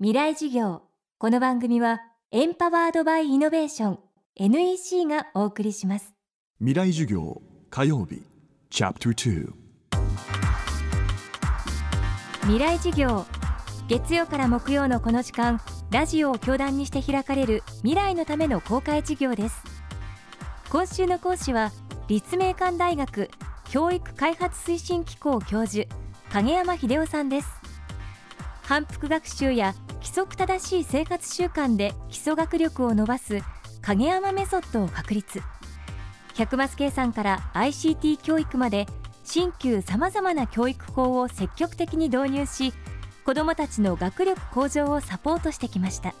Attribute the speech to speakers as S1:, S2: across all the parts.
S1: 未来授業。この番組はエンパワードバイイノベーション NEC がお送りします。
S2: 未来授業火曜日チャプター
S1: 未来授業。月曜から木曜のこの時間ラジオを教壇にして開かれる未来のための公開授業です。今週の講師は立命館大学教育開発推進機構教授影山秀夫さんです反復学習や規則正しい生活習慣で基礎学力を伸ばす影山メソッドを確立。100マス計算から ICT 教育まで新旧さまざまな教育法を積極的に導入し子どもたちの学力向上をサポートしてきました。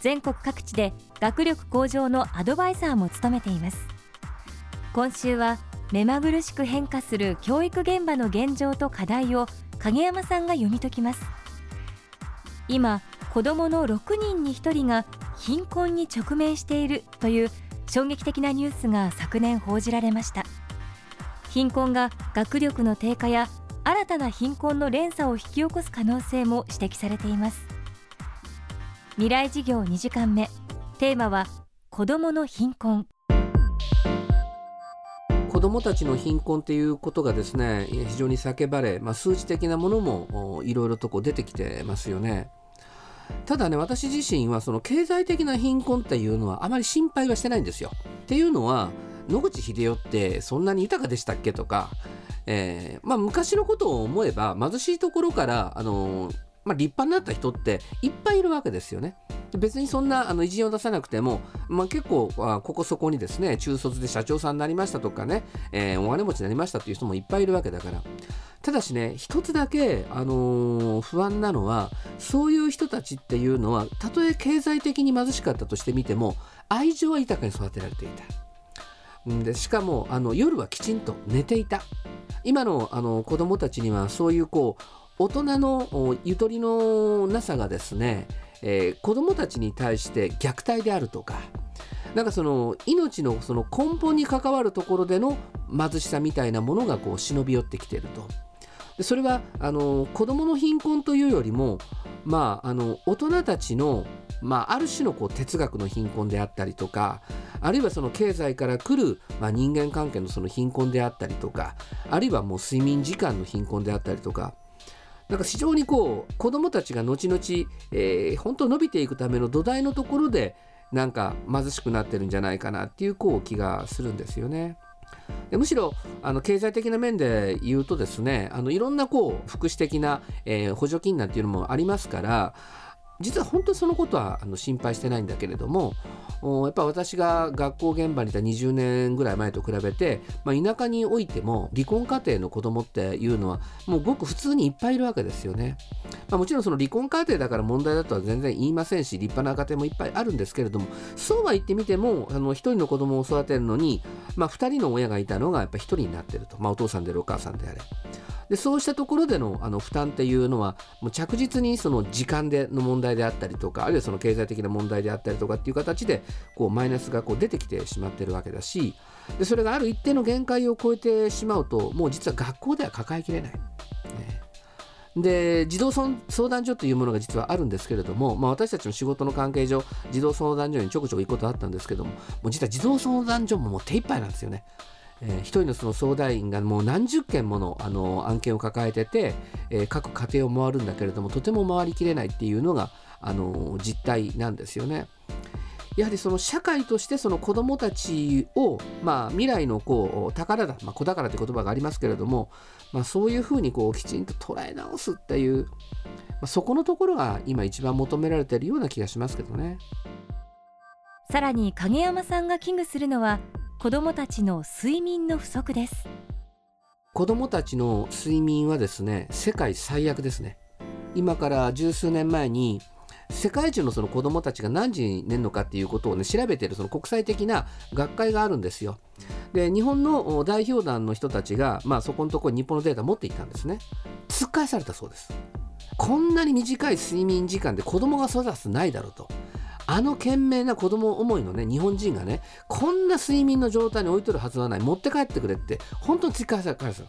S1: 全国各地で学力向上のアドバイザーも務めています。今週は目まぐるしく変化する教育現場の現状と課題を影山さんが読み解きます。今子どもの6人に1人が貧困に直面しているという衝撃的なニュースが昨年報じられました。貧困が学力の低下や新たな貧困の連鎖を引き起こす可能性も指摘されています。未来事業2時間目。テーマは子どもの貧困。
S3: どもたちの貧困っていうことがですね非常に叫ばれ、まあ、数値的なものもいろいろとこう出てきてますよね。ただね私自身はその経済的な貧困っていうのはあまり心配はしてないんですよ。っていうのは野口英世ってそんなに豊かでしたっけとか、えー、まあ、昔のことを思えば貧しいところからあのーまあ、立派になった人っていっぱいいるわけですよね。別にそんなあの偉人を出さなくても、まあ、結構あここそこにですね中卒で社長さんになりましたとかね、えー、お金持ちになりましたっていう人もいっぱいいるわけだからただしね一つだけ、あのー、不安なのはそういう人たちっていうのはたとえ経済的に貧しかったとしてみても愛情は豊かに育てられていた。でしかもあの夜はきちんと寝ていた今のあの子供たちにはそういうこう大人のゆとりのなさがですね、えー、子どもたちに対して虐待であるとかなんかその命のその根本に関わるところでの貧しさみたいなものがこう忍び寄ってきてると。でそれはあの子どもの貧困というよりも、まあ、あの大人たちの、まあ、ある種のこう哲学の貧困であったりとかあるいはその経済から来る、まあ、人間関係のその貧困であったりとかあるいはもう睡眠時間の貧困であったりとかなんか非常にこう子どもたちが後々、えー、本当伸びていくための土台のところでなんか貧しくなってるんじゃないかなっていうこう気がするんですよね。でむしろあの経済的な面で言うとですねあのいろんなこう福祉的な、えー、補助金なんていうのもありますから実は本当そのことはあの心配してないんだけれどもやっぱ私が学校現場にいた20年ぐらい前と比べて、まあ、田舎においても離婚家庭の子供っていうのはもうごく普通にいっぱいいるわけですよね。まあ、もちろんその離婚家庭だから問題だとは全然言いませんし立派な家庭もいっぱいあるんですけれどもそうは言ってみてもあの1人の子供を育てるのに、まあ、2人の親がいたのがやっぱ1人になってると、まあ、お父さんであれお母さんであれ。でそうしたところでのあの負担っていうのはもう着実にその時間での問題であったりとかあるいはその経済的な問題であったりとかっていう形でこうマイナスがこう出てきてしまってるわけだしでそれがある一定の限界を超えてしまうともう実は学校では抱えきれない。ねで児童相談所というものが実はあるんですけれども、まあ、私たちの仕事の関係上児童相談所にちょくちょく行くことあったんですけどももう実は児童相談所ももう手一杯なんですよね。えー、人のその相談員がもう何十件ものあの案件を抱えてて、えー、各家庭を回るんだけれどもとても回りきれないっていうのがあの実態なんですよね。やはりその社会としてその子どもたちを、まあ、未来のこう宝だ、まあ、子宝という言葉がありますけれども、まあ、そういうふうにこうきちんと捉え直すっていう、まあ、そこのところが今一番求められているような気がしますけどね。
S1: さらに影山さんが危惧するのは子どもたちの睡眠の不足です
S3: 子どもたちの睡眠はですね世界最悪ですね今から十数年前に世界中のその子どもたちが何時に寝るのかっていうことをね調べているその国際的な学会があるんですよ。で日本の代表団の人たちが、まあ、そこのところ日本のデータ持っていったんですね。突っ返されたそうです。こんなに短い睡眠時間で子供が育つないだろうと。あの懸命な子供思いのね日本人がねこんな睡眠の状態に置いとるはずはない。持って帰ってくれって本当に追加されたんです。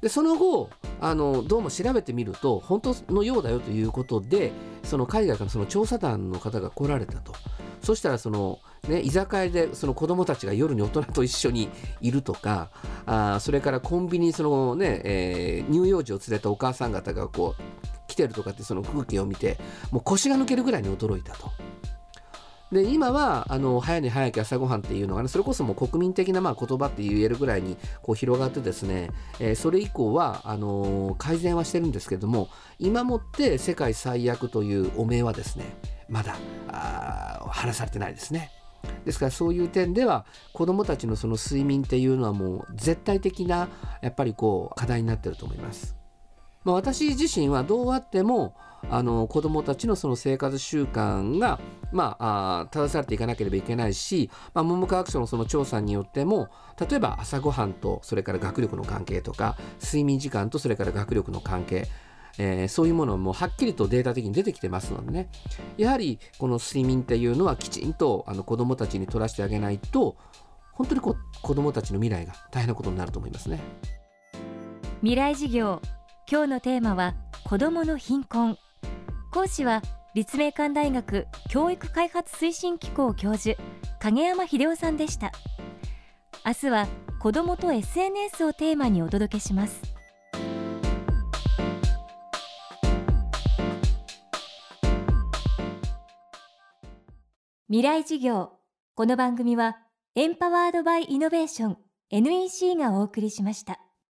S3: でその後あのどうも調べてみると本当のようだよということでその海外からその調査団の方が来られたと。そしたらその、ね、居酒屋でその子どもたちが夜に大人と一緒にいるとかあそれからコンビニにその、ねえー、乳幼児を連れたお母さん方がこうてるとかってその風景を見てもう腰が抜けるぐらいに驚いたと。で今はあの早寝早起き朝ごはんっていうのがねそれこそもう国民的なまあ言葉って言えるぐらいにこう広がってですね、えー、それ以降はあのー、改善はしてるんですけども今もって世界最悪という汚名はですねまだ話されてないですね。ですからそういう点では子どもたちのその睡眠っていうのはもう絶対的なやっぱりこう課題になってると思います。まあ、私自身はどうあってもあの子どもたちのその生活習慣が、まあ、あ正されていかなければいけないし、まあ、文部科学省のその調査によっても例えば朝ごはんとそれから学力の関係とか睡眠時間とそれから学力の関係えー、そういうものもはっきりとデータ的に出てきてますのでね。やはりこの睡眠っていうのはきちんとあの子どもたちに取らせてあげないと本当にこ子どもたちの未来が大変なことになると思いますね。
S1: 未来事業今日のテーマは子どもの貧困。講師は立命館大学教育開発推進機構教授影山秀夫さんでした。明日は子どもと SNS をテーマにお届けします。未来事業。この番組はエンパワードバイイノベーション NEC がお送りしました。